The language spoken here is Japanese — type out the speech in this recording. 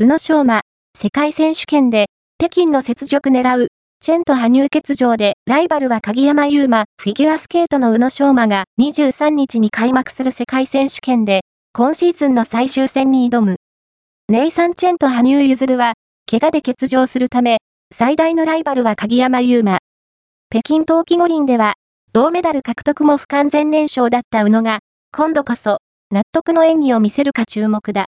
宇野昌磨、世界選手権で、北京の雪辱狙う、チェンと羽生欠場で、ライバルは鍵山優真、フィギュアスケートの宇野昌磨が23日に開幕する世界選手権で、今シーズンの最終戦に挑む。ネイサン・チェンと羽生結弦は、怪我で欠場するため、最大のライバルは鍵山優真。北京冬季五輪では、銅メダル獲得も不完全燃焼だった宇野が、今度こそ、納得の演技を見せるか注目だ。